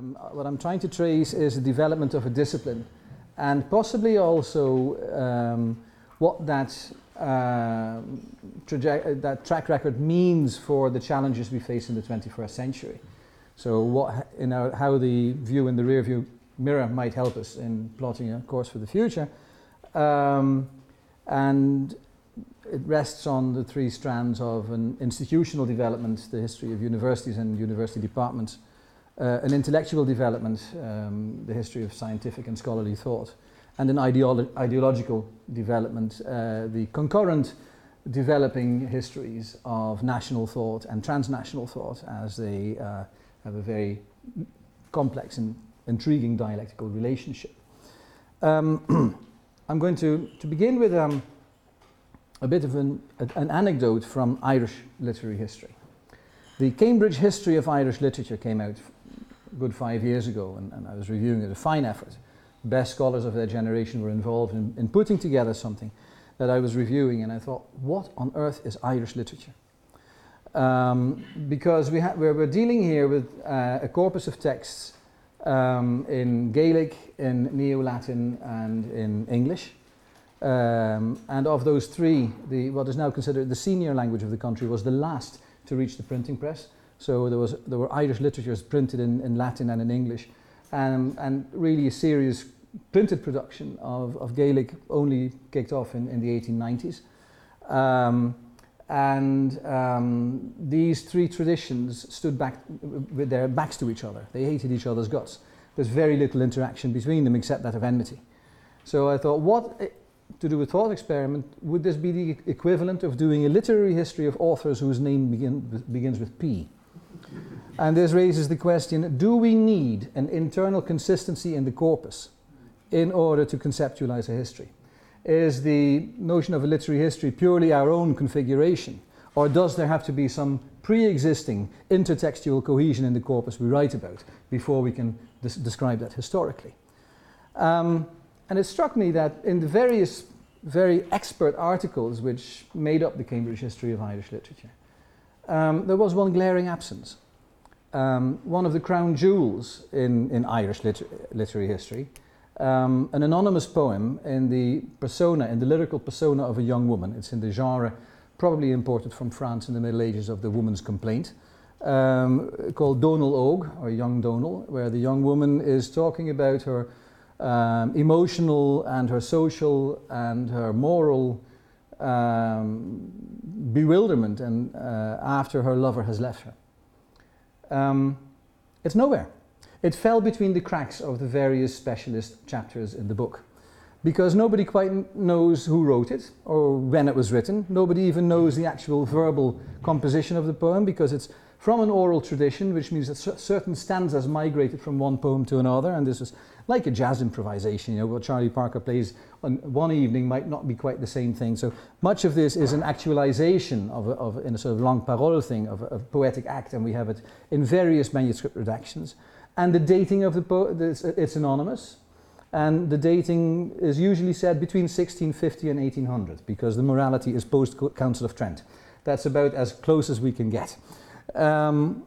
Um, what I'm trying to trace is the development of a discipline and possibly also um, what that, uh, that track record means for the challenges we face in the 21st century. So what, how the view in the rearview mirror might help us in plotting a course for the future. Um, and it rests on the three strands of an institutional development, the history of universities and university departments, uh, an intellectual development, um, the history of scientific and scholarly thought, and an ideolo ideological development, uh, the concurrent developing histories of national thought and transnational thought as they uh, have a very complex and intriguing dialectical relationship. Um, I'm going to, to begin with um, a bit of an, an anecdote from Irish literary history. The Cambridge History of Irish Literature came out good five years ago, and, and I was reviewing it, a fine effort. Best scholars of their generation were involved in, in putting together something that I was reviewing, and I thought, what on earth is Irish literature? Um, because we we're, we're, dealing here with uh, a corpus of texts um, in Gaelic, in Neo Latin, and in English. Um, and of those three, the, what is now considered the senior language of the country was the last to reach the printing press. So there, was, there were Irish literatures printed in, in Latin and in English, um, and really a serious printed production of, of Gaelic only kicked off in, in the 1890s. Um, and um, these three traditions stood back with their backs to each other. They hated each other's guts. There's very little interaction between them except that of enmity. So I thought, what to do with thought experiment, would this be the equivalent of doing a literary history of authors whose name begin, begins with P? And this raises the question do we need an internal consistency in the corpus in order to conceptualize a history? Is the notion of a literary history purely our own configuration? Or does there have to be some pre existing intertextual cohesion in the corpus we write about before we can des describe that historically? Um, and it struck me that in the various very expert articles which made up the Cambridge History of Irish Literature, um, there was one glaring absence. Um, one of the crown jewels in, in Irish liter literary history um, an anonymous poem in the persona, in the lyrical persona of a young woman. It's in the genre probably imported from France in the Middle Ages of the woman's complaint, um, called Donal Og, or Young Donal, where the young woman is talking about her um, emotional and her social and her moral um, bewilderment and uh, after her lover has left her. Um, it's nowhere. It fell between the cracks of the various specialist chapters in the book because nobody quite knows who wrote it or when it was written. Nobody even knows the actual verbal composition of the poem because it's from an oral tradition, which means that certain stanzas migrated from one poem to another, and this is like a jazz improvisation. You know, what Charlie Parker plays on one evening might not be quite the same thing. So much of this is an actualization of, a, of in a sort of langue parole thing, of a, of poetic act, and we have it in various manuscript redactions. And the dating of the poem, it's anonymous. And the dating is usually said between 1650 and 1800 because the morality is post Council of Trent. That's about as close as we can get. Um,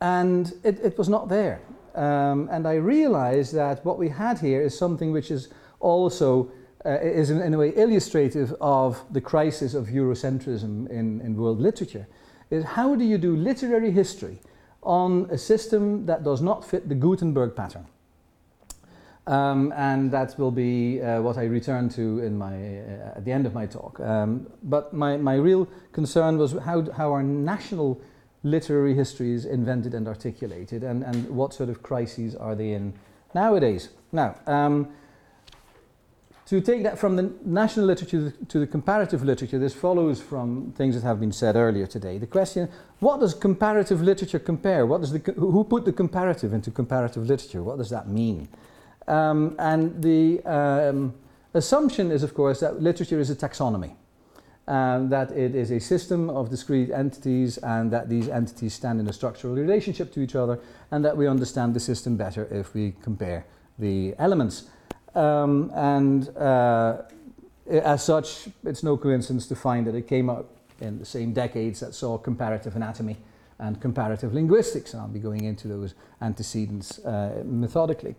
and it, it, was not there. Um, and I realized that what we had here is something which is also uh, is in, in, a way illustrative of the crisis of Eurocentrism in, in world literature. Is how do you do literary history on a system that does not fit the Gutenberg pattern. Um, and that will be uh, what I return to in my, uh, at the end of my talk. Um, but my, my real concern was how, how our national literary history is invented and articulated, and, and what sort of crises are they in nowadays. Now, um, to take that from the national literature to the comparative literature, this follows from things that have been said earlier today. The question, what does comparative literature compare? What does the, who put the comparative into comparative literature? What does that mean? Um, and the um, assumption is, of course, that literature is a taxonomy, um, that it is a system of discrete entities, and that these entities stand in a structural relationship to each other, and that we understand the system better if we compare the elements. Um, and uh, as such, it's no coincidence to find that it came out in the same decades that saw comparative anatomy and comparative linguistics, and I'll be going into those antecedents uh, methodically.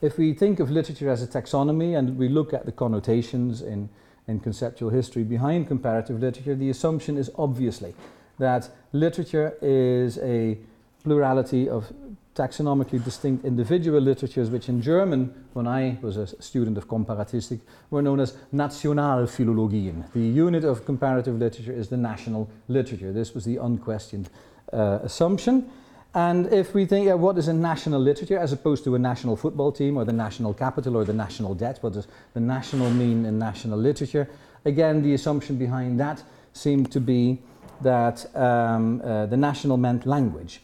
If we think of literature as a taxonomy and we look at the connotations in, in conceptual history behind comparative literature, the assumption is obviously that literature is a plurality of taxonomically distinct individual literatures, which in German, when I was a student of comparatistic, were known as Nationalphilologien. The unit of comparative literature is the national literature. This was the unquestioned uh, assumption. And if we think uh, what is a national literature as opposed to a national football team or the national capital or the national debt, what does the national mean in national literature? Again, the assumption behind that seemed to be that um, uh, the national meant language.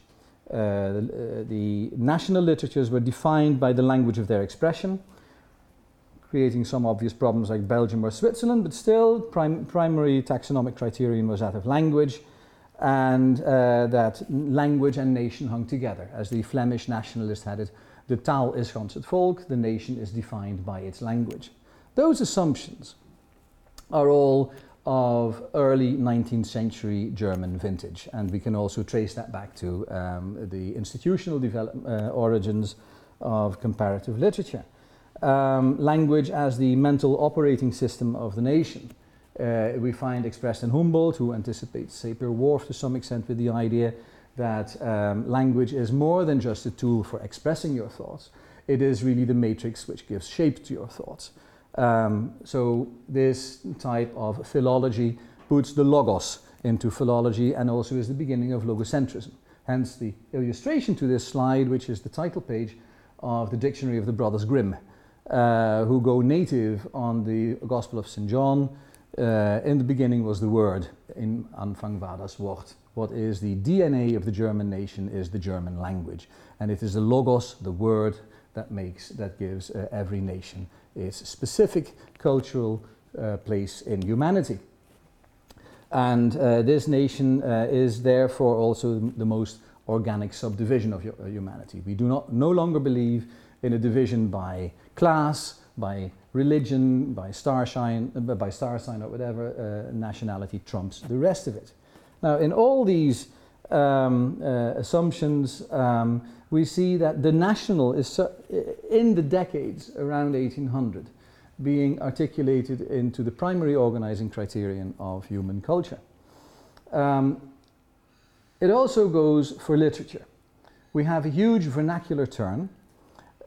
Uh, the, uh, the, national literatures were defined by the language of their expression, creating some obvious problems like Belgium or Switzerland, but still, prim primary taxonomic criterion was that of language, and uh, that language and nation hung together. As the Flemish nationalist had it, the taal is gans het volk, the nation is defined by its language. Those assumptions are all of early 19th century German vintage. And we can also trace that back to um, the institutional uh, origins of comparative literature. Um, language as the mental operating system of the nation. Uh, we find expressed in Humboldt, who anticipates Sapir-Whorf to some extent with the idea that um, language is more than just a tool for expressing your thoughts. It is really the matrix which gives shape to your thoughts. Um, so this type of philology puts the logos into philology and also is the beginning of logocentrism. Hence the illustration to this slide, which is the title page of the Dictionary of the Brothers Grimm, uh, who go native on the Gospel of St. John. Uh, in the beginning was the word, in Anfang war das Wort. What is the DNA of the German nation is the German language. And it is the logos, the word, that makes, that gives uh, every nation its specific cultural uh, place in humanity. And this nation is therefore also the most organic subdivision of humanity. We do not no longer believe in a division by class, by religion, by star sign, uh, by star sign or whatever nationality trumps the rest of it. Now, in all these um, assumptions, um, we see that the national is so, in the decades around 1800 being articulated into the primary organizing criterion of human culture. Um, it also goes for literature. We have a huge vernacular turn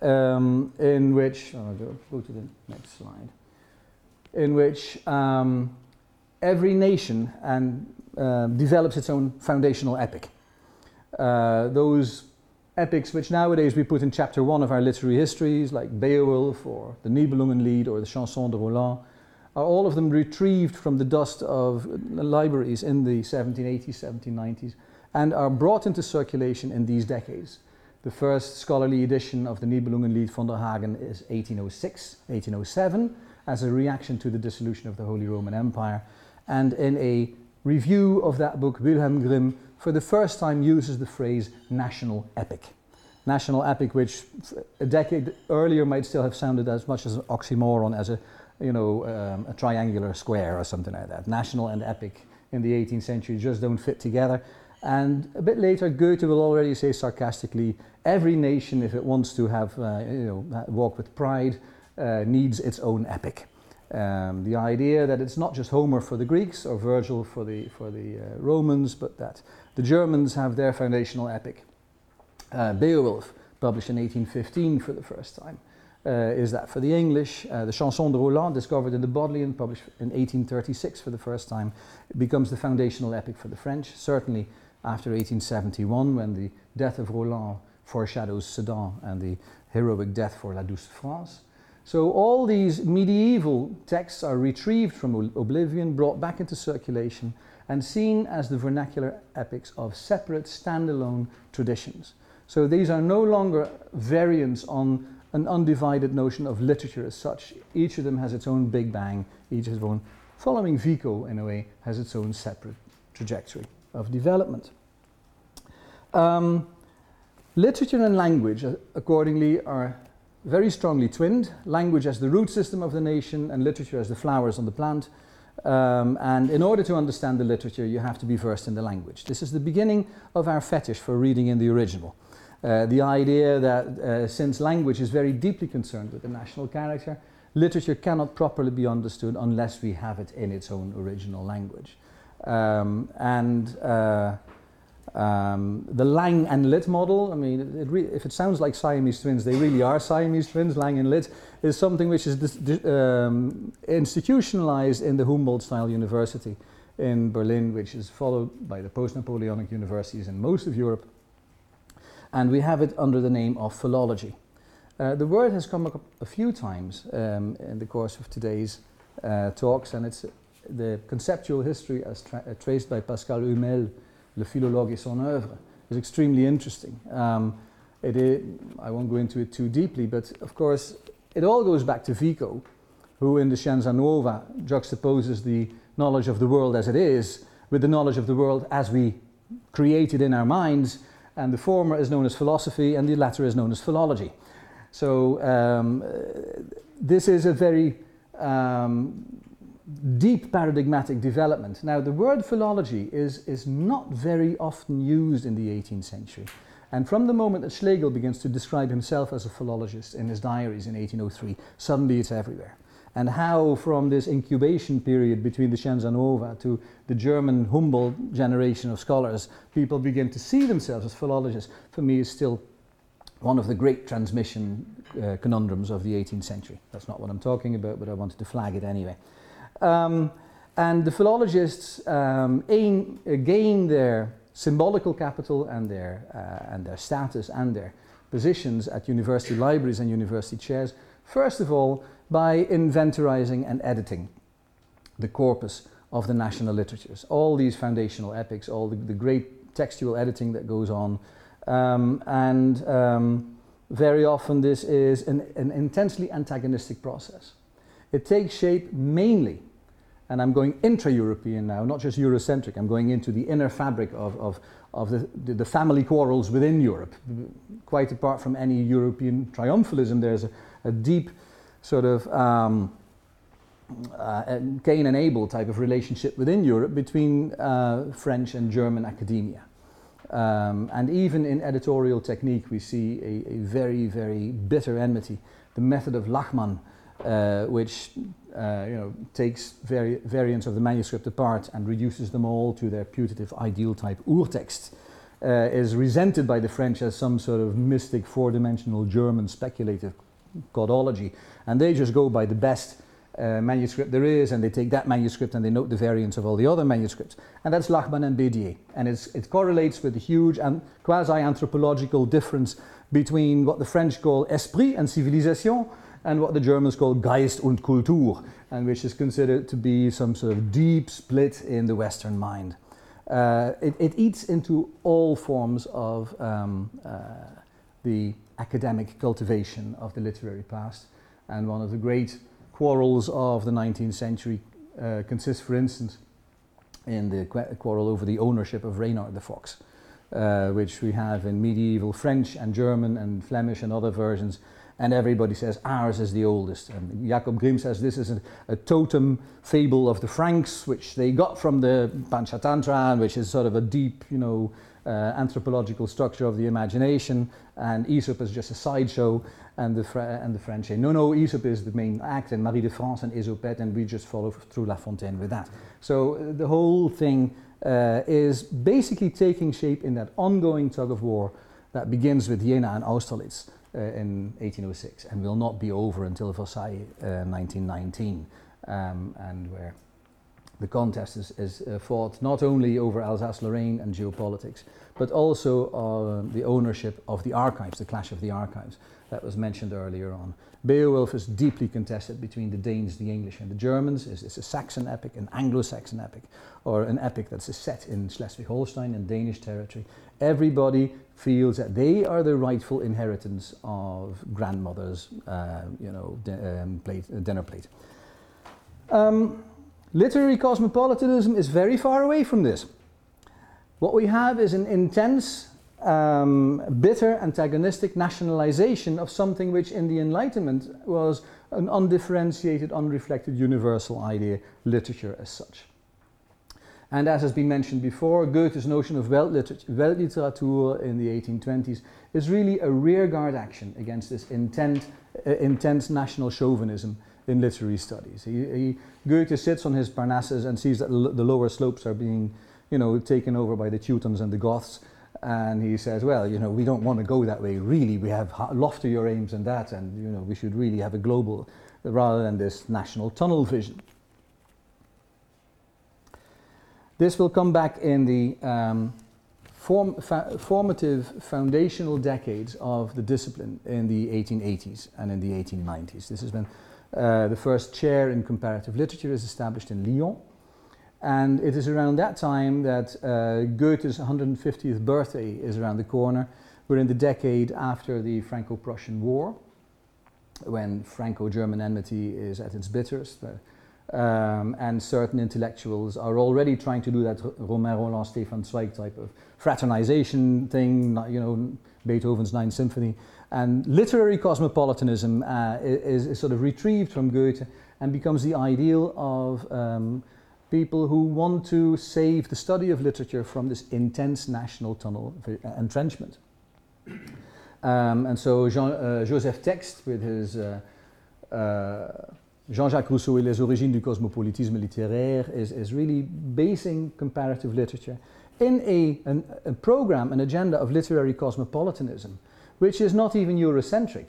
um, in which, oh, go, to the next slide, in which um, every nation and, uh, develops its own foundational epic. Uh, those epics which nowadays we put in chapter one of our literary histories, like Beowulf or the Nibelungenlied or the Chanson de Roland, are all of them retrieved from the dust of libraries in the 1780s, 1790s, and are brought into circulation in these decades. The first scholarly edition of the Nibelungenlied von der Hagen is 1806, 1807, as a reaction to the dissolution of the Holy Roman Empire. And in a review of that book, Wilhelm Grimm for the first time uses the phrase national epic. National epic, which a decade earlier might still have sounded as much as an oxymoron as a, you know, um, a triangular square or something like that. National and epic in the 18th century just don't fit together. And a bit later, Goethe will already say sarcastically, every nation, if it wants to have, uh, you know, walk with pride, uh, needs its own epic. Um, the idea that it's not just Homer for the Greeks or Virgil for the, for the uh, Romans, but that the Germans have their foundational epic. Uh, Beowulf, published in 1815 for the first time. Uh, is that for the English? Uh, the Chanson de Roland, discovered in the Bodleian, published in 1836 for the first time, becomes the foundational epic for the French, certainly after 1871 when the death of Roland foreshadows Sedan and the heroic death for La Douce France. So all these medieval texts are retrieved from oblivion, brought back into circulation, and seen as the vernacular epics of separate standalone traditions. So these are no longer variants on an undivided notion of literature as such. Each of them has its own Big Bang, each has its own, following Vico in a way, has its own separate trajectory of development. Um, literature and language, uh, accordingly, are very strongly twinned, language as the root system of the nation and literature as the flowers on the plant. Um, and in order to understand the literature, you have to be versed in the language. This is the beginning of our fetish for reading in the original. Uh, the idea that uh, since language is very deeply concerned with the national character, literature cannot properly be understood unless we have it in its own original language. Um, and uh, um, the Lang and Lit model, I mean, it if it sounds like Siamese twins, they really are Siamese twins. Lang and Lit is something which is um, institutionalized in the Humboldt style university in Berlin, which is followed by the post Napoleonic universities in most of Europe. And we have it under the name of philology. Uh, the word has come up a few times um, in the course of today's uh, talks, and it's the conceptual history as tra uh, traced by Pascal Hummel Le Philologue et son œuvre, is extremely interesting. Um, it is, I won't go into it too deeply, but of course, it all goes back to Vico, who in the Scienza Nuova juxtaposes the knowledge of the world as it is with the knowledge of the world as we create it in our minds, and the former is known as philosophy and the latter is known as philology. So um, this is a very um, deep paradigmatic development. Now, the word philology is, is not very often used in the 18th century. And from the moment that Schlegel begins to describe himself as a philologist in his diaries in 1803, suddenly it's everywhere. And how, from this incubation period between the Scienza Nuova to the German Humboldt generation of scholars, people begin to see themselves as philologists, for me is still one of the great transmission uh, conundrums of the 18th century. That's not what I'm talking about, but I wanted to flag it anyway. Um, and the philologists um, aim, uh, gain their symbolical capital and their, uh, and their status and their positions at university libraries and university chairs, first of all, by inventorizing and editing the corpus of the national literatures. All these foundational epics, all the, the great textual editing that goes on. Um, and um, very often this is an, an intensely antagonistic process. It takes shape mainly and I'm going intra-European now, not just Eurocentric. I'm going into the inner fabric of, of, of the, the, the, family quarrels within Europe. Quite apart from any European triumphalism, there's a, a deep sort of um, uh, Cain and Abel type of relationship within Europe between uh, French and German academia. Um, and even in editorial technique, we see a, a very, very bitter enmity. The method of Lachmann, uh, which uh, you know, takes vari variants of the manuscript apart and reduces them all to their putative ideal type urtext, uh, is resented by the French as some sort of mystic four-dimensional German speculative godology. And they just go by the best uh, manuscript there is, and they take that manuscript and they note the variants of all the other manuscripts. And that's Lachmann and Bédier. And it correlates with the huge and quasi-anthropological difference between what the French call esprit and civilisation, and what the Germans call Geist und Kultur, and which is considered to be some sort of deep split in the Western mind. Uh, it, it, eats into all forms of um, uh, the academic cultivation of the literary past, and one of the great quarrels of the 19th century uh, consists, for instance, in the quarrel over the ownership of Reynard the Fox, uh, which we have in medieval French and German and Flemish and other versions and everybody says ours is the oldest. And Jacob Grimm says this is a, a, totem fable of the Franks, which they got from the Panchatantra, which is sort of a deep, you know, uh, anthropological structure of the imagination, and Aesop is just a sideshow, and the, and the French say, no, no, Aesop is the main act, and Marie de France and Ysopet, and we just follow through La Fontaine with that. So uh, the whole thing uh, is basically taking shape in that ongoing tug of war that begins with Jena and Austerlitz uh, in 1806 and will not be over until Versailles uh, 1919, um, and where the contest is, is uh, fought not only over Alsace-Lorraine and geopolitics, but also uh, the ownership of the archives, the clash of the archives that was mentioned earlier on. Beowulf is deeply contested between the Danes, the English, and the Germans. Is this a Saxon epic, an Anglo-Saxon epic, or an epic that's set in Schleswig-Holstein and Danish territory? Everybody feels that they are the rightful inheritance of grandmother's, uh, you know, um, plate, uh, dinner plate. Um, literary cosmopolitanism is very far away from this. What we have is an intense um, bitter, antagonistic nationalization of something which in the Enlightenment was an undifferentiated, unreflected universal idea, literature as such. And as has been mentioned before, Goethe's notion of Weltliteratur in the 1820s is really a rearguard action against this intent, uh, intense national chauvinism in literary studies. He, he, Goethe sits on his Parnassus and sees that the lower slopes are being you know, taken over by the Teutons and the Goths. And he says, well, you know, we don't want to go that way. Really, we have loftier aims than that, and you know, we should really have a global rather than this national tunnel vision. This will come back in the um, form, formative foundational decades of the discipline in the 1880s and in the 1890s. This has been uh, the first chair in comparative literature is established in Lyon. And it is around that time that uh, Goethe's 150th birthday is around the corner. We're in the decade after the Franco Prussian War, when Franco German enmity is at its bitterst. Uh, um, and certain intellectuals are already trying to do that Romain Rolland, Stefan Zweig type of fraternization thing, you know, Beethoven's Ninth Symphony. And literary cosmopolitanism uh, is, is, sort of retrieved from Goethe and becomes the ideal of um, people who want to save the study of literature from this intense national tunnel entrenchment. Um, and so Jean, uh, Joseph Texte, with his uh, uh, Jean-Jacques Rousseau et les origines du cosmopolitisme littéraire, is, is really basing comparative literature in a, an, a program, an agenda of literary cosmopolitanism, which is not even Eurocentric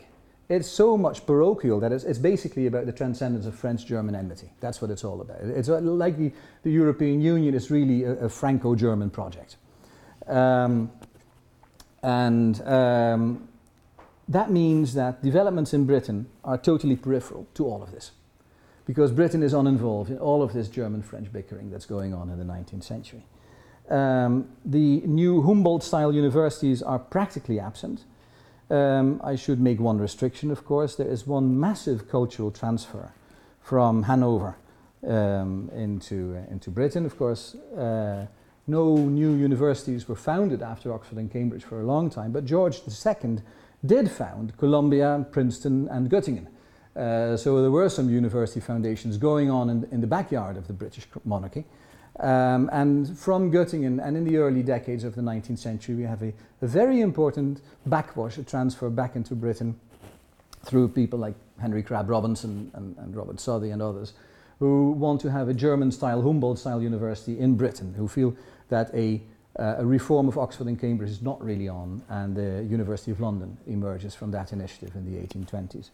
it's so much parochial that it's, it's, basically about the transcendence of French-German enmity. That's what it's all about. It's like the, the European Union is really a, a Franco-German project. Um, and um, that means that developments in Britain are totally peripheral to all of this. Because Britain is uninvolved in all of this German-French bickering that's going on in the 19th century. Um, the new Humboldt-style universities are practically absent um, I should make one restriction, of course. There is one massive cultural transfer from Hanover um, into, uh, into Britain. Of course, uh, no new universities were founded after Oxford and Cambridge for a long time, but George II did found Columbia, Princeton, and Göttingen. Uh, so there were some university foundations going on in, in the backyard of the British monarchy. Um, and from Göttingen and in the early decades of the 19th century, we have a, a, very important backwash, a transfer back into Britain through people like Henry Crabb Robinson and, and Robert Southey and others who want to have a German style, Humboldt style university in Britain, who feel that a, uh, a reform of Oxford and Cambridge is not really on, and the University of London emerges from that initiative in the 1820s.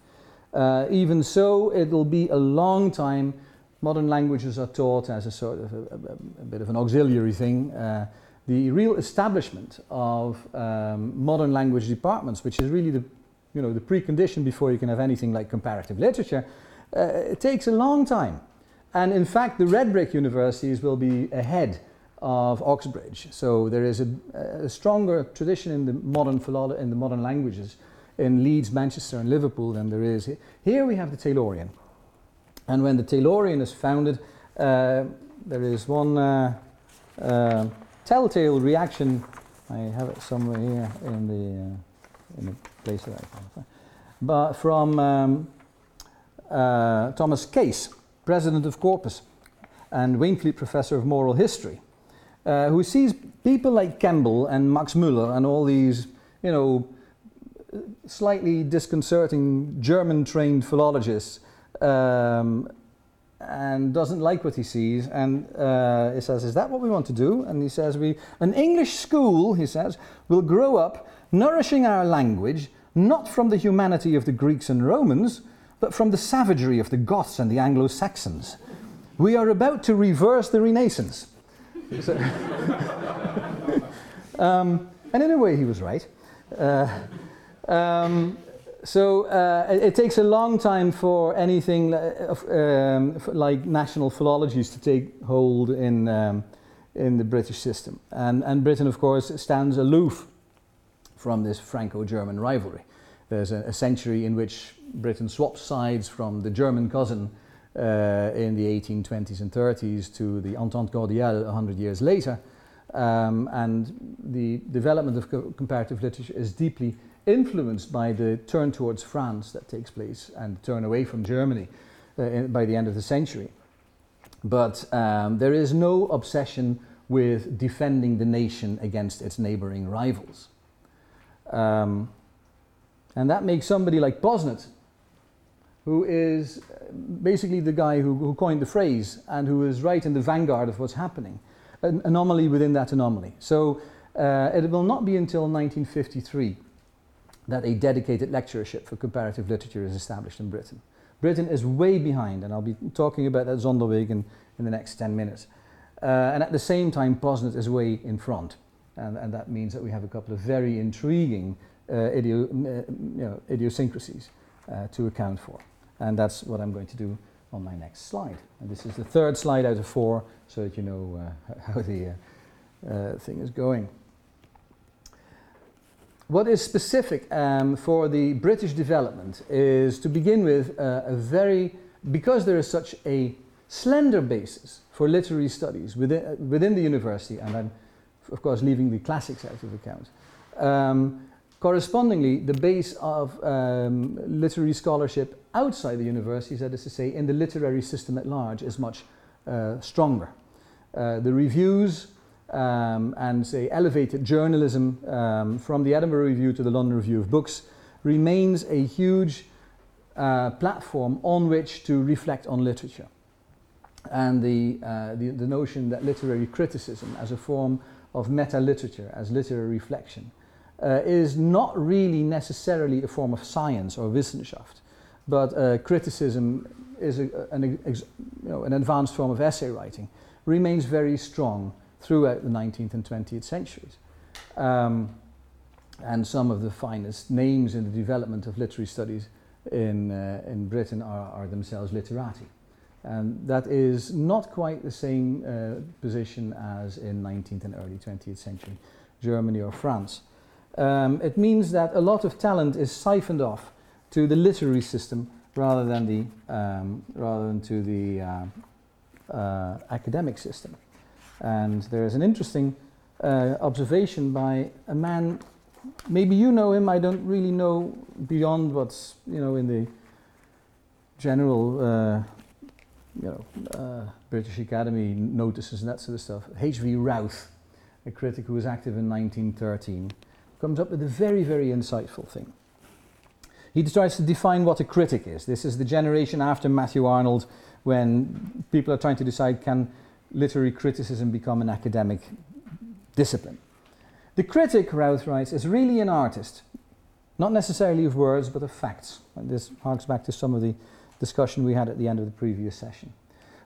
Uh, even so, it'll be a long time modern languages are taught as a sort of a, a, a bit of an auxiliary thing. Uh, the real establishment of um, modern language departments, which is really the, you know, the precondition before you can have anything like comparative literature, uh, it takes a long time. And in fact, the red brick universities will be ahead of Oxbridge. So there is a, a stronger tradition in the modern philolo- in the modern languages in Leeds, Manchester, and Liverpool than there is here. We have the Taylorian. And when the Taylorian is founded, uh, there is one uh, uh, telltale reaction. I have it somewhere here in the uh, in the place that I can find. But from um, uh, Thomas Case, president of Corpus, and Waynflete professor of moral history, who sees people like Kemble and Max Müller and all these, you know, slightly disconcerting German-trained philologists um, and doesn't like what he sees. And uh, he says, Is that what we want to do? And he says, we, An English school, he says, will grow up nourishing our language not from the humanity of the Greeks and Romans, but from the savagery of the Goths and the Anglo Saxons. We are about to reverse the Renaissance. um, and in a way, he was right. Uh, um, so uh, it, takes a long time for anything um, like national philologies to take hold in, um, in the British system. And, and Britain, of course, stands aloof from this Franco-German rivalry. There's a, a, century in which Britain swaps sides from the German cousin uh, in the 1820s and 30s to the Entente Cordiale 100 years later. Um, and the development of co comparative literature is deeply influenced by the turn towards France that takes place and turn away from Germany uh, in, by the end of the century. But um, there is no obsession with defending the nation against its neighboring rivals. Um, and that makes somebody like Posnett, who is basically the guy who, who, coined the phrase and who is right in the vanguard of what's happening, an anomaly within that anomaly. So uh, it will not be until 1953 that a dedicated lectureship for comparative literature is established in Britain. Britain is way behind, and I'll be talking about that Sonderweg in, in the next 10 minutes. Uh, and at the same time, Posnett is way in front. And, and that means that we have a couple of very intriguing uh, idio, uh, you know, idiosyncrasies uh, to account for. And that's what I'm going to do on my next slide. And this is the third slide out of four, so that you know uh, how the uh, thing is going. What is specific um, for the British development is to begin with uh, a very, because there is such a slender basis for literary studies within, uh, within the university, and I'm of course leaving the classics out of account. Um, correspondingly, the base of um, literary scholarship outside the universities, that is to say, in the literary system at large, is much uh, stronger. Uh, the reviews um, and say elevated journalism um, from the Edinburgh Review to the London Review of Books remains a huge uh, platform on which to reflect on literature. And the, uh, the, the, notion that literary criticism as a form of meta literature, as literary reflection, uh, is not really necessarily a form of science or Wissenschaft, but uh, criticism is a, an, you know, an advanced form of essay writing, remains very strong throughout the 19th and 20th centuries. Um, and some of the finest names in the development of literary studies in, uh, in Britain are, are, themselves literati. And that is not quite the same uh, position as in 19th and early 20th century Germany or France. Um, it means that a lot of talent is siphoned off to the literary system rather than, the, um, rather than to the uh, uh academic system. And there is an interesting uh, observation by a man, maybe you know him, I don't really know beyond what's, you know, in the general, uh, you know, uh, British Academy notices and that sort of stuff. H.V. Routh, a critic who was active in 1913, comes up with a very, very insightful thing. He tries to define what a critic is. This is the generation after Matthew Arnold when people are trying to decide can literary criticism become an academic discipline. The critic, Routh writes, is really an artist, not necessarily of words, but of facts. And this harks back to some of the discussion we had at the end of the previous session.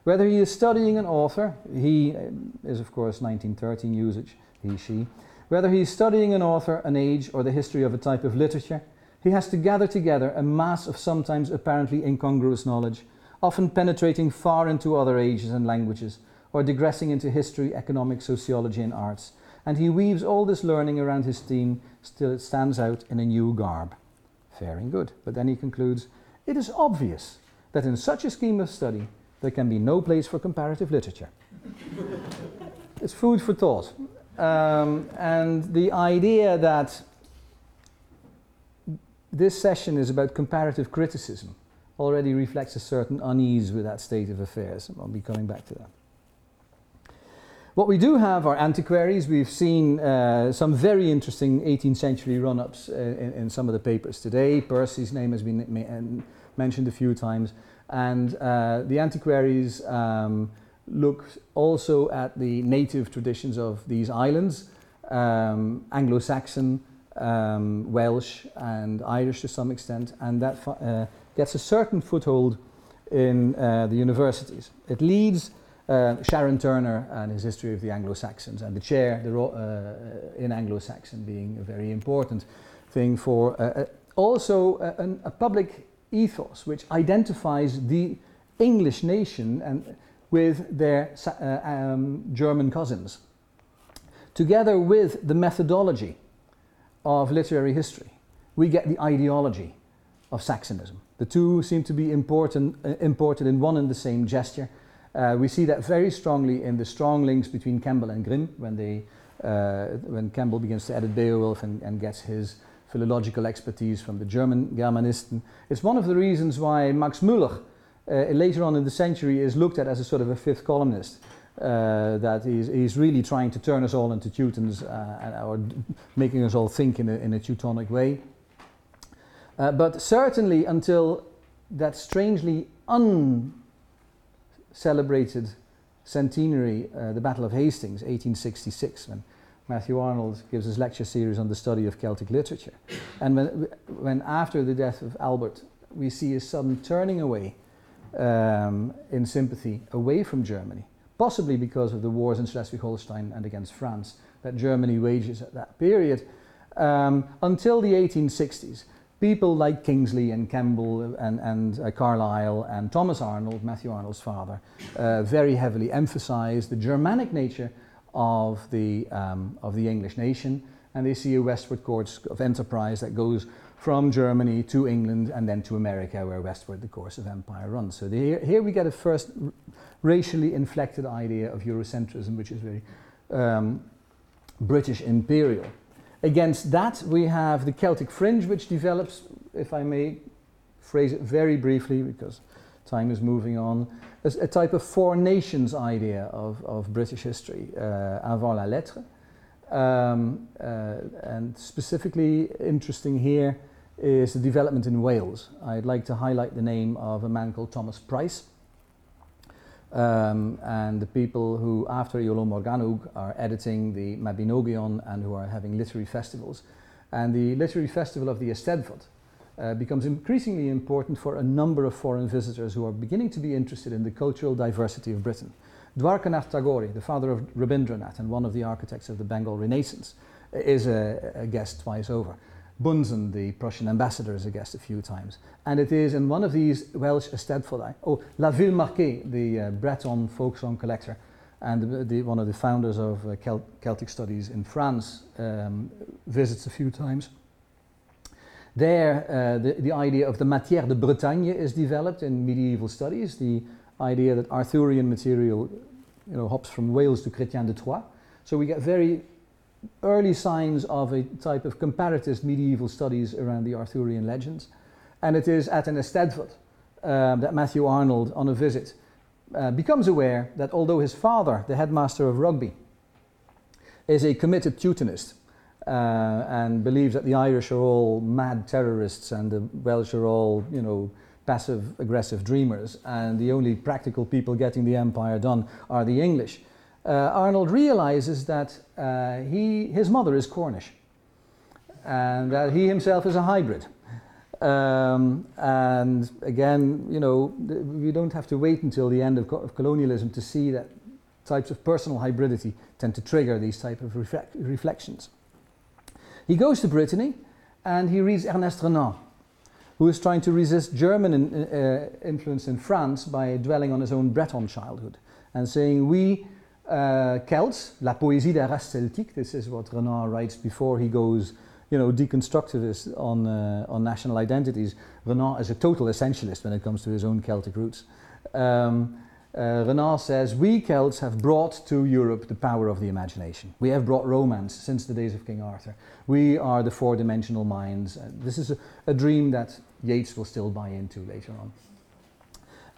Whether he is studying an author, he um, is of course 1913 usage, he, she. Whether he is studying an author, an age, or the history of a type of literature, he has to gather together a mass of sometimes apparently incongruous knowledge, often penetrating far into other ages and languages, or digressing into history, economics, sociology, and arts. And he weaves all this learning around his theme till it stands out in a new garb. Fair and good. But then he concludes It is obvious that in such a scheme of study there can be no place for comparative literature. it's food for thought. Um, and the idea that this session is about comparative criticism already reflects a certain unease with that state of affairs. I'll be coming back to that. What we do have are antiquaries. We've seen uh, some very interesting 18th century run ups uh, in, in, some of the papers today. Percy's name has been mentioned a few times. And uh, the antiquaries um, look also at the native traditions of these islands um, Anglo Saxon, um, Welsh, and Irish to some extent. And that uh, gets a certain foothold in uh, the universities. It leads uh, Sharon Turner and his history of the Anglo-Saxons and the chair the uh, in Anglo-Saxon being a very important thing for uh, uh also a, a, public ethos which identifies the English nation and with their uh, um, German cousins, together with the methodology of literary history, we get the ideology of Saxonism. The two seem to be important, uh, imported in one and the same gesture, uh, we see that very strongly in the strong links between Kemble and Grimm when they uh, when Kemble begins to edit Beowulf and, and gets his philological expertise from the German Germanisten. It's one of the reasons why Max Müller, uh, later on in the century, is looked at as a sort of a fifth columnist. Uh, that he's, he's really trying to turn us all into Teutons uh, or making us all think in a, in a Teutonic way. Uh, but certainly until that strangely uncelebrated centenary, uh, the Battle of Hastings, 1866, when Matthew Arnold gives his lecture series on the study of Celtic literature. And when, when after the death of Albert, we see a sudden turning away um, in sympathy away from Germany, possibly because of the wars in Schleswig-Holstein and against France that Germany wages at that period, um, until the 1860s people like Kingsley and Kemble and, and uh, Carlyle and Thomas Arnold, Matthew Arnold's father, uh, very heavily emphasized the Germanic nature of the, um, of the English nation. And they see a westward course of enterprise that goes from Germany to England and then to America, where westward the course of empire runs. So the, here we get a first racially inflected idea of Eurocentrism, which is very um, British imperial. Against that, we have the Celtic fringe, which develops, if I may phrase it very briefly, because time is moving on, as a type of four nations idea of, of British history, uh, avant la lettre. Um, uh, and specifically interesting here is the development in Wales. I'd like to highlight the name of a man called Thomas Price, um, and the people who, after Iolo Morgannwg, are editing the Mabinogion and who are having literary festivals. And the literary festival of the Eisteddfod uh, becomes increasingly important for a number of foreign visitors who are beginning to be interested in the cultural diversity of Britain. Dwarkanath Tagore, the father of Rabindranath and one of the architects of the Bengal Renaissance, is a, a guest twice over. Bunsen, the Prussian ambassador, is a guest a few times. And it is in one of these Welsh Eisteddfodau, oh, La Villemarqué, the uh, Breton folk song collector, and the, the, one of the founders of uh, Celt Celtic studies in France, um, visits a few times. There, uh, the, the idea of the matière de Bretagne is developed in medieval studies, the idea that Arthurian material you know, hops from Wales to Chrétien de Troyes. So we get very early signs of a type of comparatist medieval studies around the Arthurian legends. And it is at an Eisteddfod um, that Matthew Arnold, on a visit, uh, becomes aware that although his father, the headmaster of Rugby, is a committed Teutonist uh, and believes that the Irish are all mad terrorists and the Welsh are all, you know, passive aggressive dreamers, and the only practical people getting the empire done are the English Arnold realizes that uh, he, his mother is Cornish and that he himself is a hybrid. Um, and again, you know, we don't have to wait until the end of, co of, colonialism to see that types of personal hybridity tend to trigger these type of reflect reflections. He goes to Brittany and he reads Ernest Renan, who is trying to resist German in, uh, influence in France by dwelling on his own Breton childhood and saying, we uh, Celts, La Poésie des races celtiques, this is what Renan writes before he goes, you know, deconstructivist on, uh, on national identities. Renan is a total essentialist when it comes to his own Celtic roots. Um, uh, Renan says, We Celts have brought to Europe the power of the imagination. We have brought romance since the days of King Arthur. We are the four dimensional minds. Uh, this is a, a, dream that Yeats will still buy into later on.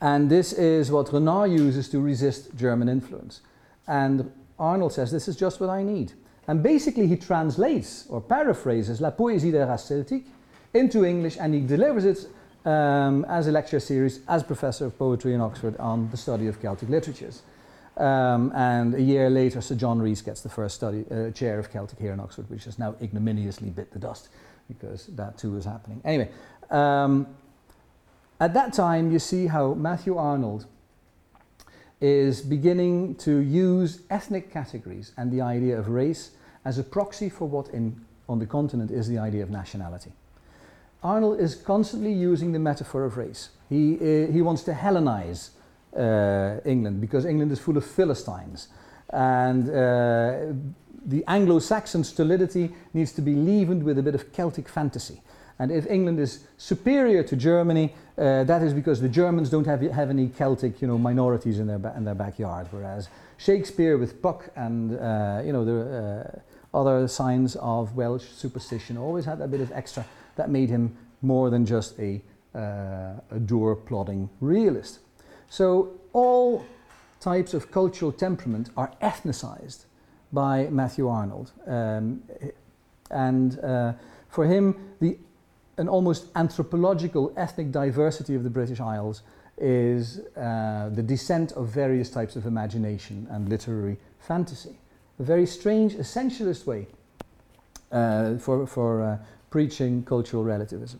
And this is what Renan uses to resist German influence. And Arnold says, This is just what I need. And basically, he translates or paraphrases La Poésie des races celtiques into English and he delivers it um, as a lecture series as professor of poetry in Oxford on the study of Celtic literatures. Um, and a year later, Sir John Rhys gets the first study, uh, chair of Celtic here in Oxford, which has now ignominiously bit the dust because that too is happening. Anyway, um, at that time, you see how Matthew Arnold is beginning to use ethnic categories and the idea of race as a proxy for what in, on the continent is the idea of nationality. Arnold is constantly using the metaphor of race. He, uh, he wants to Hellenize uh, England because England is full of Philistines. And uh, the Anglo Saxon stolidity needs to be leavened with a bit of Celtic fantasy. And if England is superior to Germany, uh, that is because the Germans don't have, have any Celtic, you know, minorities in their, in their backyard, whereas Shakespeare with Puck and, uh, you know, the uh, other signs of Welsh superstition always had that bit of extra that made him more than just a, uh, a door plodding realist. So all types of cultural temperament are ethnicized by Matthew Arnold. Um, and uh, for him, the, an almost anthropological ethnic diversity of the British Isles is uh, the descent of various types of imagination and literary fantasy. A very strange essentialist way uh, for, for uh, preaching cultural relativism.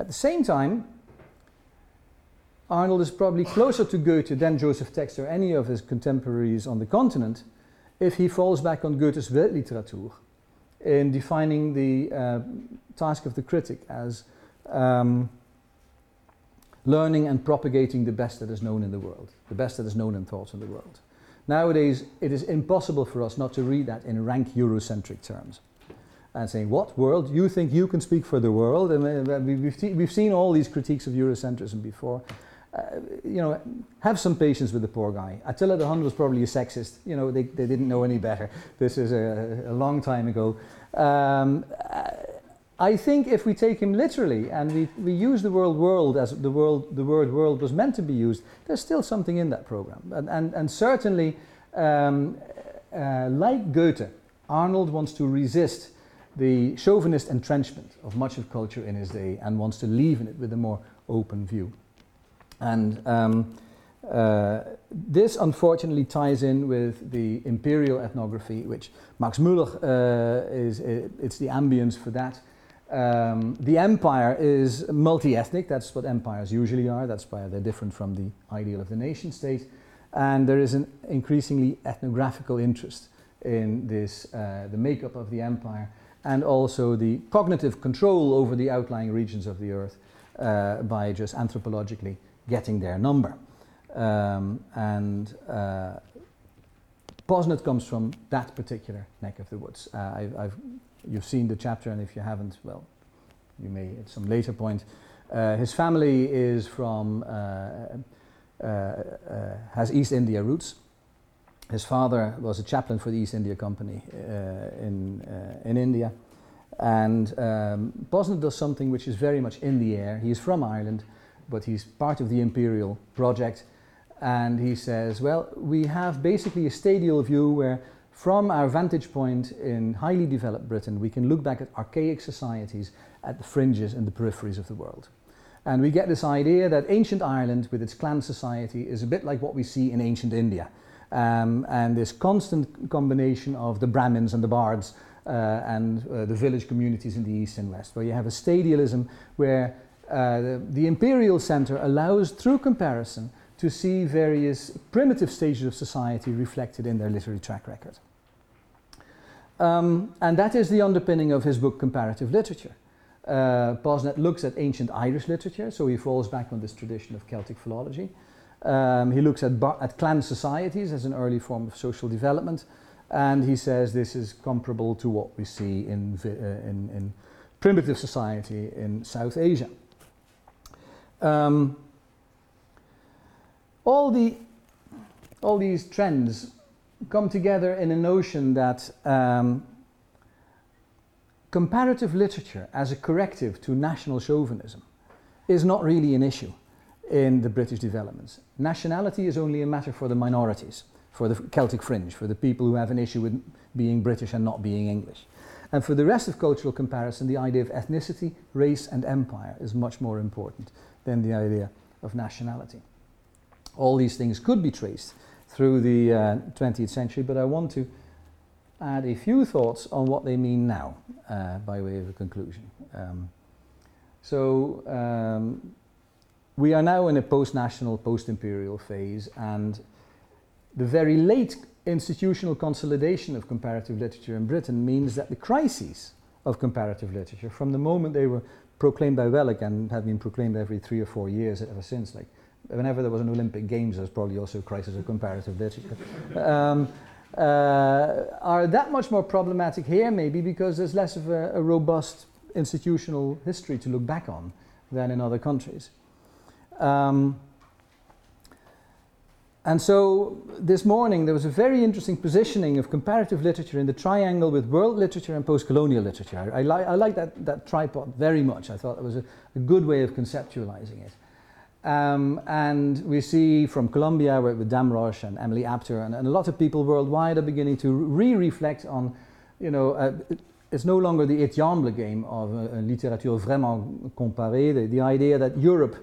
At the same time, Arnold is probably closer to Goethe than Joseph Texte or any of his contemporaries on the continent if he falls back on Goethe's Weltliteratur in defining the uh, task of the critic as um, learning and propagating the best that is known in the world, the best that is known in thoughts in the world. Nowadays, it is impossible for us not to read that in rank Eurocentric terms. And saying, what world? You think you can speak for the world? And uh, we've, we've seen all these critiques of Eurocentrism before uh, you know, have some patience with the poor guy. Attila the Hun was probably a sexist. You know, they, they didn't know any better. This is a, a long time ago. Um, I think if we take him literally and we, we use the word world as the, world, the word world was meant to be used, there's still something in that program. And, and, and certainly, um, uh, like Goethe, Arnold wants to resist the chauvinist entrenchment of much of culture in his day and wants to leave in it with a more open view. And um, uh, this unfortunately ties in with the imperial ethnography, which Max Müller uh, is, it's the ambience for that. Um, the empire is multi-ethnic, that's what empires usually are, that's why they're different from the ideal of the nation state. And there is an increasingly ethnographical interest in this, uh, the makeup of the empire, and also the cognitive control over the outlying regions of the earth uh, by just anthropologically getting their number. Um, and uh, Posnett comes from that particular neck of the woods. Uh, I've, I've, you've seen the chapter, and if you haven't, well, you may at some later point. Uh, his family is from, uh, uh, uh, has East India roots. His father was a chaplain for the East India Company in, in India. And um, Posnett does something which is very much in the air. He's from Ireland but he's part of the imperial project. And he says, well, we have basically a stadial view where from our vantage point in highly developed Britain, we can look back at archaic societies at the fringes and the peripheries of the world. And we get this idea that ancient Ireland, with its clan society, is a bit like what we see in ancient India. Um, and this constant combination of the Brahmins and the bards uh, and uh, the village communities in the east and west, where you have a stadialism where uh, the, imperial center allows, through comparison, to see various primitive stages of society reflected in their literary track record. Um, and that is the underpinning of his book, Comparative Literature. Uh, Posnett looks at ancient Irish literature, so he falls back on this tradition of Celtic philology. Um, he looks at, at clan societies as an early form of social development, and he says this is comparable to what we see in, uh, in, in primitive society in South Asia. Um, all, the, all these trends come together in a notion that um, comparative literature as a corrective to national chauvinism is not really an issue in the British developments. Nationality is only a matter for the minorities, for the Celtic fringe, for the people who have an issue with being British and not being English. And for the rest of cultural comparison, the idea of ethnicity, race, and empire is much more important than the idea of nationality. All these things could be traced through the uh, 20th century, but I want to add a few thoughts on what they mean now uh, by way of a conclusion. Um, so, um, we are now in a post national, post imperial phase, and the very late institutional consolidation of comparative literature in Britain means that the crises of comparative literature, from the moment they were proclaimed by Wellek and have been proclaimed every three or four years ever since. Like whenever there was an Olympic Games, there's probably also a crisis of comparative literature. Um, uh, are that much more problematic here, maybe because there's less of a, a, robust institutional history to look back on than in other countries. Um, and so this morning there was a very interesting positioning of comparative literature in the triangle with world literature and post-colonial literature. I, li I like that, that tripod very much. I thought it was a, a good way of conceptualizing it. Um, and we see from Columbia with Damrosch and Emily Apter and, and, a lot of people worldwide are beginning to re-reflect on, you know, uh, it's no longer the Étiemble game of a littérature vraiment comparée, the, the idea that Europe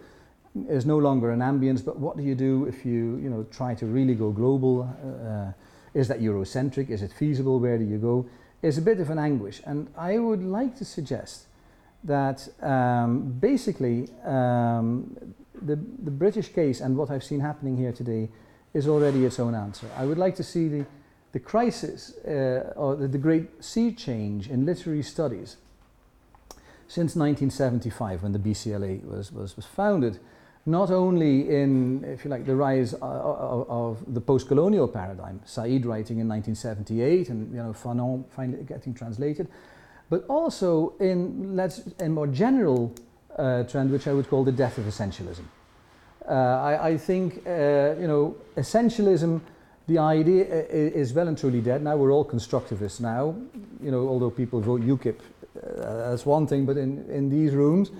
is no longer an ambience, but what do you do if you, you know, try to really go global? Uh, is that Eurocentric? Is it feasible? Where do you go? It's a bit of an anguish. And I would like to suggest that um, basically um, the, the British case and what I've seen happening here today is already its own answer. I would like to see the, the crisis uh, or the, the great sea change in literary studies since 1975 when the BCLA was, was, was founded not only in, if you like, the rise of, of, of the post-colonial paradigm, Said writing in 1978 and you know Fanon finally getting translated, but also in let's a more general uh, trend, which I would call the death of essentialism. Uh, I, I, think uh, you know essentialism, the idea is well and truly dead. Now we're all constructivists now, you know, although people vote UKIP, uh, that's one thing, but in in these rooms,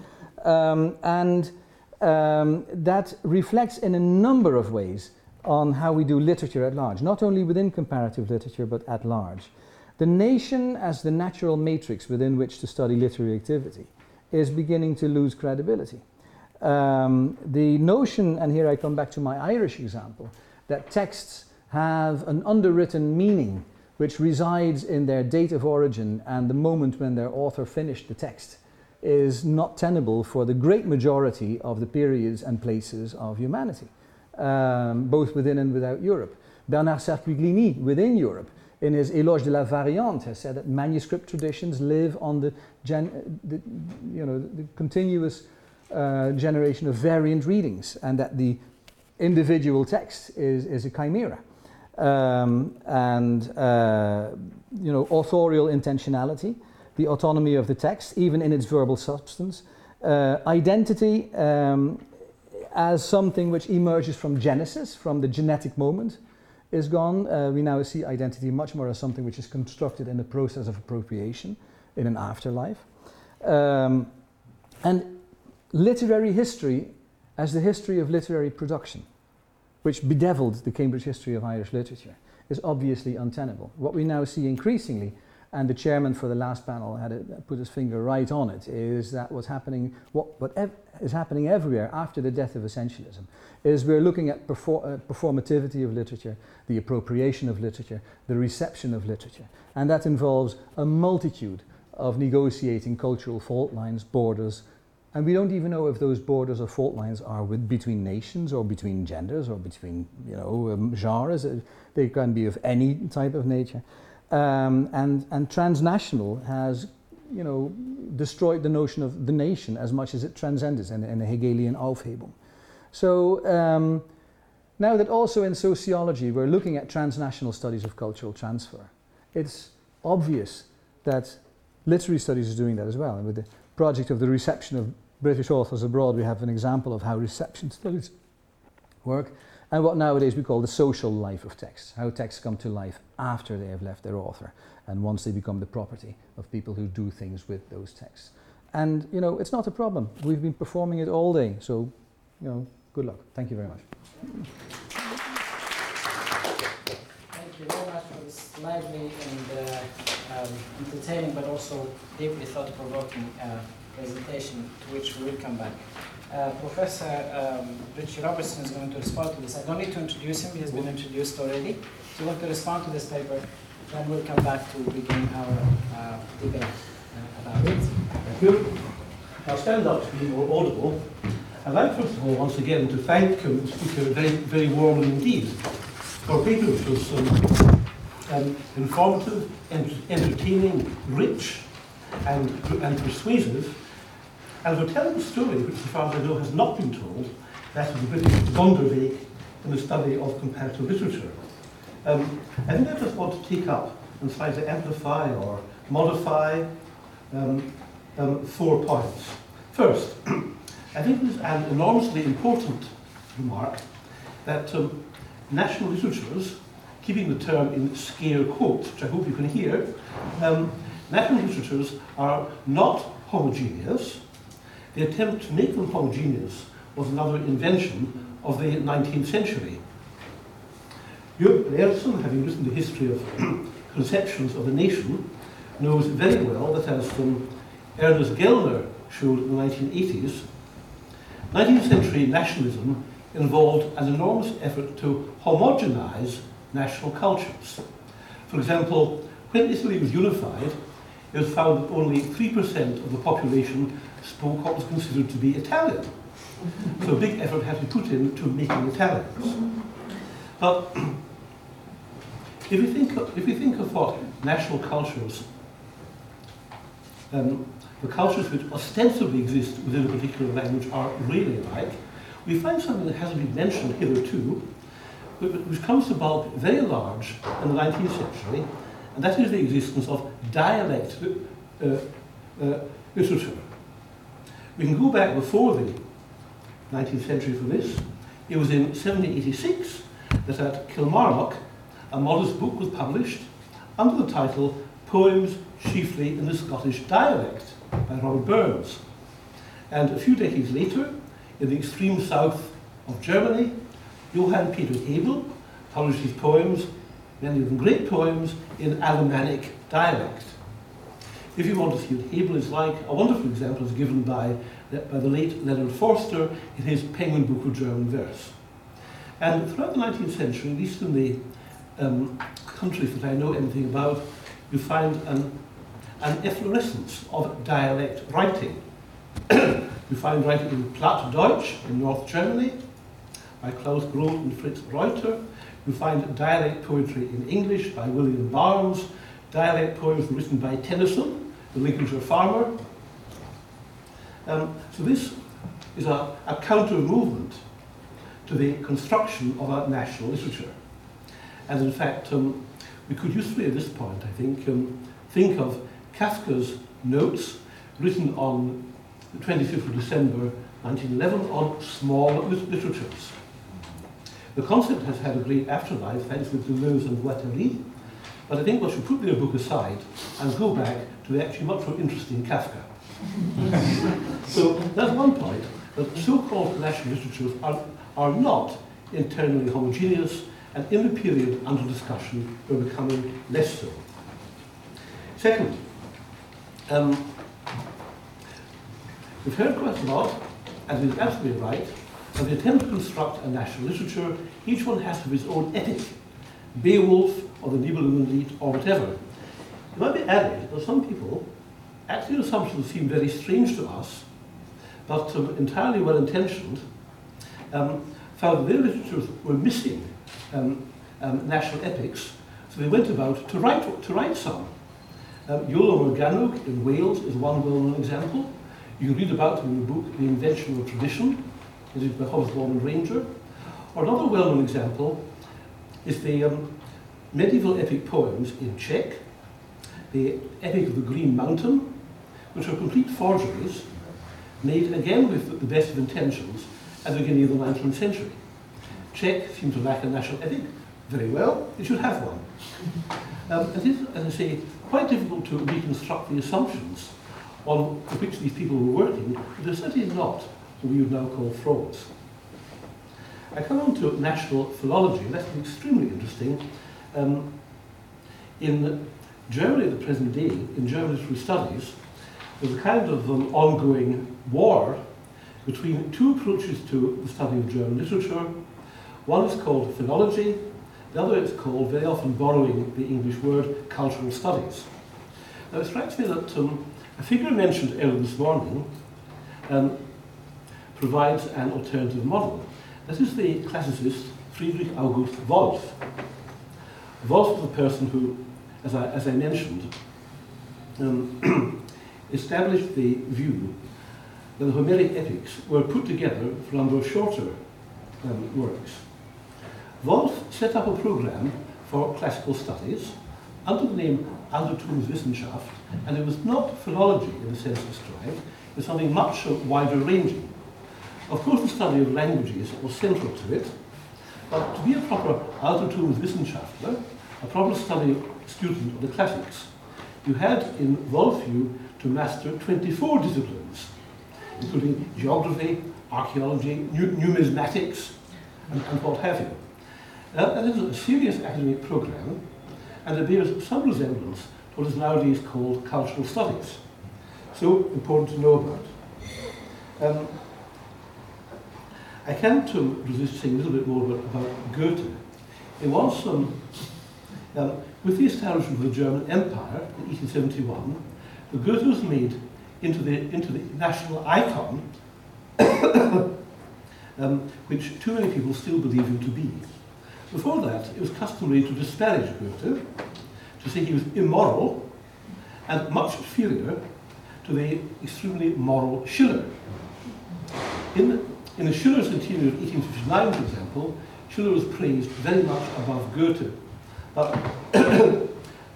um, and um, that reflects in a number of ways on how we do literature at large, not only within comparative literature, but at large. The nation as the natural matrix within which to study literary activity is beginning to lose credibility. Um, the notion, and here I come back to my Irish example, that texts have an underwritten meaning which resides in their date of origin and the moment when their author finished the text is not tenable for the great majority of the periods and places of humanity, um, both within and without Europe. Bernard Cerquiglini, within Europe, in his Éloge de la Variante, has said that manuscript traditions live on the, gen, the you know, the continuous uh, generation of variant readings, and that the individual text is, is a chimera. Um, and uh, you know, authorial intentionality the autonomy of the text, even in its verbal substance. Uh, identity um, as something which emerges from Genesis, from the genetic moment, is gone. Uh, we now see identity much more as something which is constructed in the process of appropriation in an afterlife. Um, and literary history as the history of literary production, which bedeviled the Cambridge history of Irish literature, is obviously untenable. What we now see increasingly and the chairman for the last panel had it, put his finger right on it, is that what's happening, what, what ev is happening everywhere after the death of essentialism, is we're looking at perfor uh, performativity of literature, the appropriation of literature, the reception of literature. And that involves a multitude of negotiating cultural fault lines, borders, and we don't even know if those borders or fault lines are with, between nations or between genders or between you know um, genres. They can be of any type of nature. Um, and, and transnational has you know, destroyed the notion of the nation as much as it transcends in, in a Hegelian Aufhebung. So um, now that also in sociology we're looking at transnational studies of cultural transfer, it's obvious that literary studies is doing that as well. And with the project of the reception of British authors abroad, we have an example of how reception studies work and what nowadays we call the social life of texts, how texts come to life after they have left their author and once they become the property of people who do things with those texts. And, you know, it's not a problem. We've been performing it all day, so, you know, good luck. Thank you very much. Thank you very much for this lively and uh, um, entertaining but also deeply thought-provoking uh, presentation to which we will come back. Uh, Professor um, Richie Robertson is going to respond to this. I don't need to introduce him, he has been introduced already. So you want to respond to this paper, then we'll come back to begin our uh, debate uh, about it. Thank you. I'll stand up to be more audible. I'd like, first of all, once again, to thank the speaker very, very warmly indeed for a paper which was um, um, informative, ent entertaining, rich, and, and persuasive, and we're telling a story which, as far as I know, has not been told, that of the British Sonderweg in the study of comparative literature. Um, I think I just want to take up and try to amplify or modify um, um, four points. First, I think it is an enormously important remark that um, national literatures, keeping the term in scare quotes, which I hope you can hear, um, national literatures are not homogeneous. The attempt to make them homogeneous was another invention of the 19th century. Leerssen, having written the history of conceptions of the nation, knows very well that as um, Ernest Gellner showed in the 1980s, 19th century nationalism involved an enormous effort to homogenize national cultures. For example, when Italy was unified, it was found that only 3% of the population spoke what was considered to be Italian. So a big effort had to be put into making Italians. But if we think of, if we think of what national cultures, um, the cultures which ostensibly exist within a particular language are really like, we find something that hasn't been mentioned hitherto, which comes to bulk very large in the 19th century, and that is the existence of dialect uh, uh, literature. We can go back before the 19th century for this. It was in 1786 that at Kilmarnock a modest book was published under the title Poems Chiefly in the Scottish Dialect by Robert Burns. And a few decades later, in the extreme south of Germany, Johann Peter Hebel published his poems, many of them great poems, in Alemannic dialect. If you want to see what Hebel is like, a wonderful example is given by, by the late Leonard Forster in his Penguin Book of German Verse. And throughout the 19th century, at least in the um, countries that I know anything about, you find an, an efflorescence of dialect writing. you find writing in Plattdeutsch in North Germany by Klaus Groth and Fritz Reuter. You find dialect poetry in English by William Barnes, dialect poems written by Tennyson, the Lincolnshire farmer. Um, so this is a, a counter movement to the construction of a national literature. And in fact, um, we could usefully at this point, I think, um, think of Kafka's notes written on the 25th of December 1911 on small literatures. The concept has had a great afterlife thanks to Deleuze and Guattari, but I think we should put their book aside and go back to the actually much more interesting Kafka. so that's one point, that so-called national literatures are, are not internally homogeneous, and in the period under discussion were becoming less so. Second, um, we've heard quite a lot, and is absolutely right, of the attempt to construct a national literature, each one has to have its own epic, Beowulf or the Nibelungenlied or whatever. It might be added that some people, actually assumptions seem very strange to us, but um, entirely well-intentioned, um, found that their literatures were missing um, um, national epics, so they went about to write, to write some. Um, Iolo Morgannwg in Wales is one well-known example. You can read about in the book The Invention of Tradition, is by Hobsbawm and Ranger. Or another well-known example is the um, medieval epic poems in Czech, the Epic of the Green Mountain, which are complete forgeries, made again with the best of intentions at the beginning of the 19th century. Czech seems to lack a national epic. Very well, it should have one. Um, it is, as I say, quite difficult to reconstruct the assumptions on which these people were working, but they're certainly not what we would now call frauds. I come on to national philology, that's extremely interesting. Um, in Germany at the present day, in German literary studies, there's a kind of um, ongoing war between two approaches to the study of German literature. One is called philology, the other is called, very often borrowing the English word, cultural studies. Now it strikes me that um, a figure mentioned earlier this morning um, provides an alternative model. This is the classicist Friedrich August Wolf. Wolf was a person who, as I, as I mentioned, um, established the view that the Homeric epics were put together from those shorter um, works. Wolf set up a program for classical studies under the name Altertumswissenschaft, and it was not philology in the sense described, it was something much wider ranging. Of course, the study of languages was central to it, but to be a proper Altertumswissenschaftler, a proper study student of the classics, you had in Wolfview to master 24 disciplines, including geography, archaeology, numismatics, and, and, what have you. Uh, that is a serious academic program, and it bears some resemblance to what is nowadays called cultural studies. So important to know about. Um, I came to resist saying a little bit more about, Goethe. It was um, um, with the establishment of the German Empire in 1871, the Goethe was made into the, into the national icon, um, which too many people still believe him to be. Before that, it was customary to disparage Goethe, to say he was immoral and much inferior to the extremely moral Schiller. In, in the Schiller's Centenary of 1859, for example, Schiller was praised very much above Goethe. But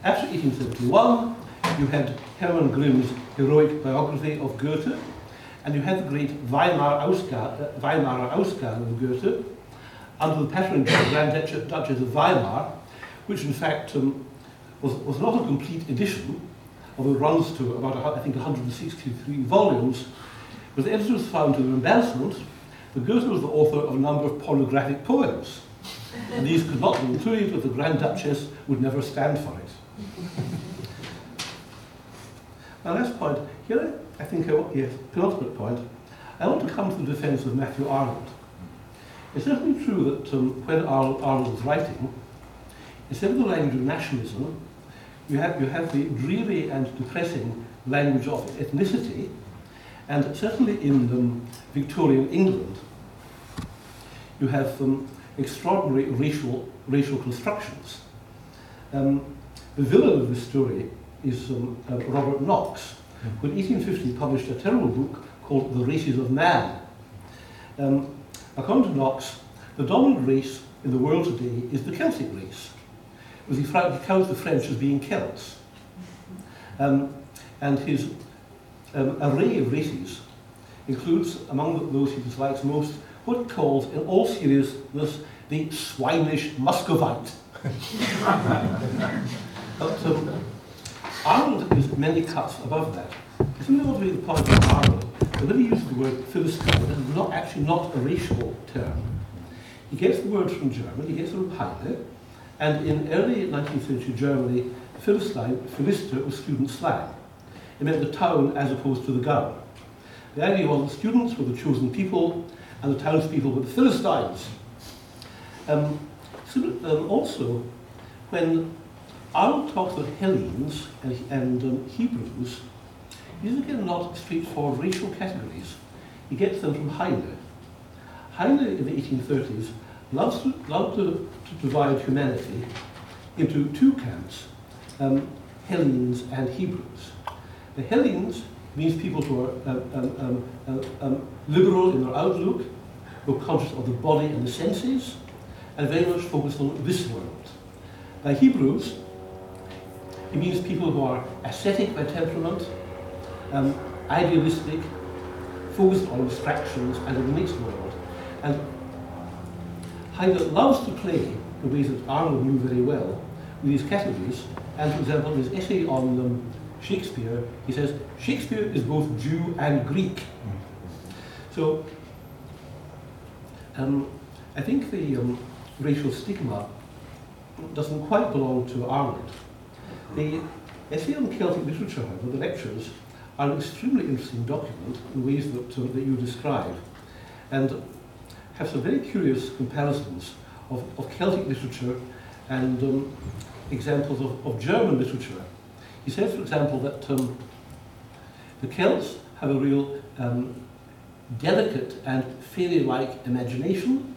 after 1871, you had Hermann Grimm's heroic biography of Goethe, and you had the great Weimar Ausgabe, uh, of Goethe, under the patronage of the Grand Duchess of Weimar, which in fact um, was, was not a complete edition, although it runs to about, I think, 163 volumes, but the editors found to their embarrassment that Goethe was the author of a number of pornographic poems, and these could not be included, but the Grand Duchess would never stand for it. My last point, here I think, I, yes, penultimate point, I want to come to the defense of Matthew Arnold. It's certainly true that um, when Arnold, Arnold was writing, instead of the language of nationalism, you have, you have the dreary and depressing language of ethnicity, and certainly in um, Victorian England, you have um, extraordinary racial, racial constructions. Um, the villain of this story is um, uh, Robert Knox, who in 1850 published a terrible book called The Races of Man. Um, according to Knox, the dominant race in the world today is the Celtic race, because he, counts the French as being Celts. Um, and his um, array of races includes, among those he dislikes most, what he calls, in all seriousness, the swinish Muscovite. but, um, Arnold is many cuts above that. To be the point of Arnold, that when he uses the word Philistine, this is not actually not a racial term. He gets the word from German, he gets it from Heine, and in early 19th century Germany, Philistine, Philister was student slang. It meant the town as opposed to the gown. The idea was the students were the chosen people, and the townspeople were the Philistines. Um, so, um, also, when Arnold talks about Hellenes and, and um, Hebrews, these are again not straightforward racial categories. He gets them from Heine. Heine in the 1830s loves to, loved to, to divide humanity into two camps, um, Hellenes and Hebrews. The Hellenes means people who are um, um, um, um liberal in their outlook, who are conscious of the body and the senses, and very much focused on this world. By Hebrews, it means people who are ascetic by temperament, um, idealistic, focused on abstractions and a mixed world. And Heidegger loves to play the ways that Arnold knew very well with these categories. And for example, his essay on um, Shakespeare, he says, Shakespeare is both Jew and Greek. So um, I think the um, racial stigma doesn't quite belong to Arnold. The essay on Celtic literature, however, the lectures, are an extremely interesting document in ways that, uh, that you describe, and have some very curious comparisons of, of Celtic literature and um, examples of, of German literature. He says, for example, that um, the Celts have a real um, delicate and fairy-like imagination.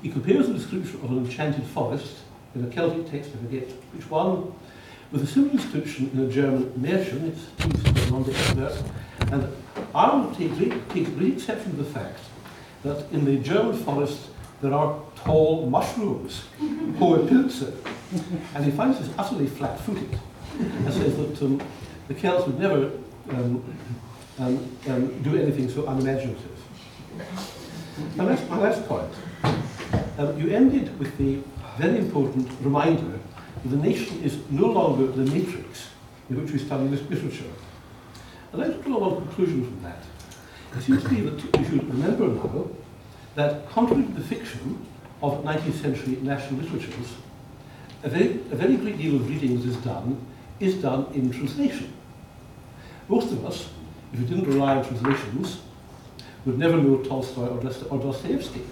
He compares the description of an enchanted forest in a Celtic text, I forget which one, with a similar description in a German Märchen, it's the expert, and Arnold takes, takes great exception to the fact that in the German forest there are tall mushrooms, hohe Pilze. and he finds this utterly flat-footed and says that um, the Celts would never um, um, um, do anything so unimaginative. And that's my last point. Um, you ended with the very important reminder that the nation is no longer the matrix in which we study this literature. And I draw one conclusion from that. It seems to me that we should remember now that contrary to the fiction of 19th century national literatures, a very, a very great deal of reading is done is done in translation. Most of us, if we didn't rely on translations, would never know Tolstoy or, Dost- or Dostoevsky,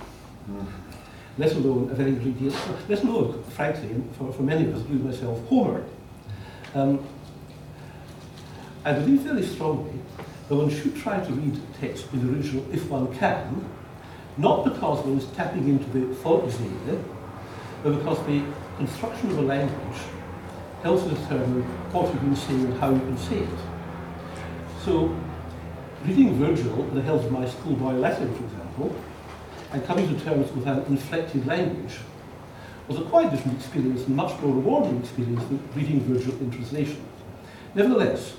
let alone a very great deal, let alone, frankly, for, for many of us, including myself, Homer. Um, I believe very strongly that one should try to read text in the original if one can, not because one is tapping into the Volksseele, but because the construction of a language helps to determine what you can see and how you can see it. So, reading Virgil in the hills of my schoolboy Latin, for example, and coming to terms with an inflected language was a quite different experience and much more rewarding experience than reading Virgil in translation. Nevertheless,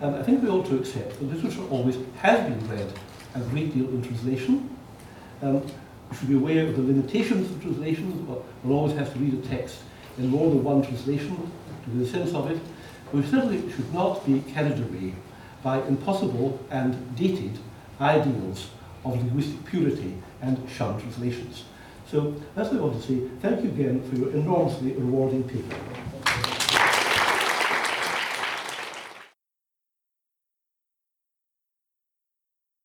um, I think we ought to accept that literature always has been read a great deal in translation. Um, we should be aware of the limitations of translations. but one always has to read a text in more than one translation to the sense of it. We certainly should not be carried away by impossible and dated ideals of linguistic purity and shun translations. So that's what I want to say. Thank you again for your enormously rewarding paper.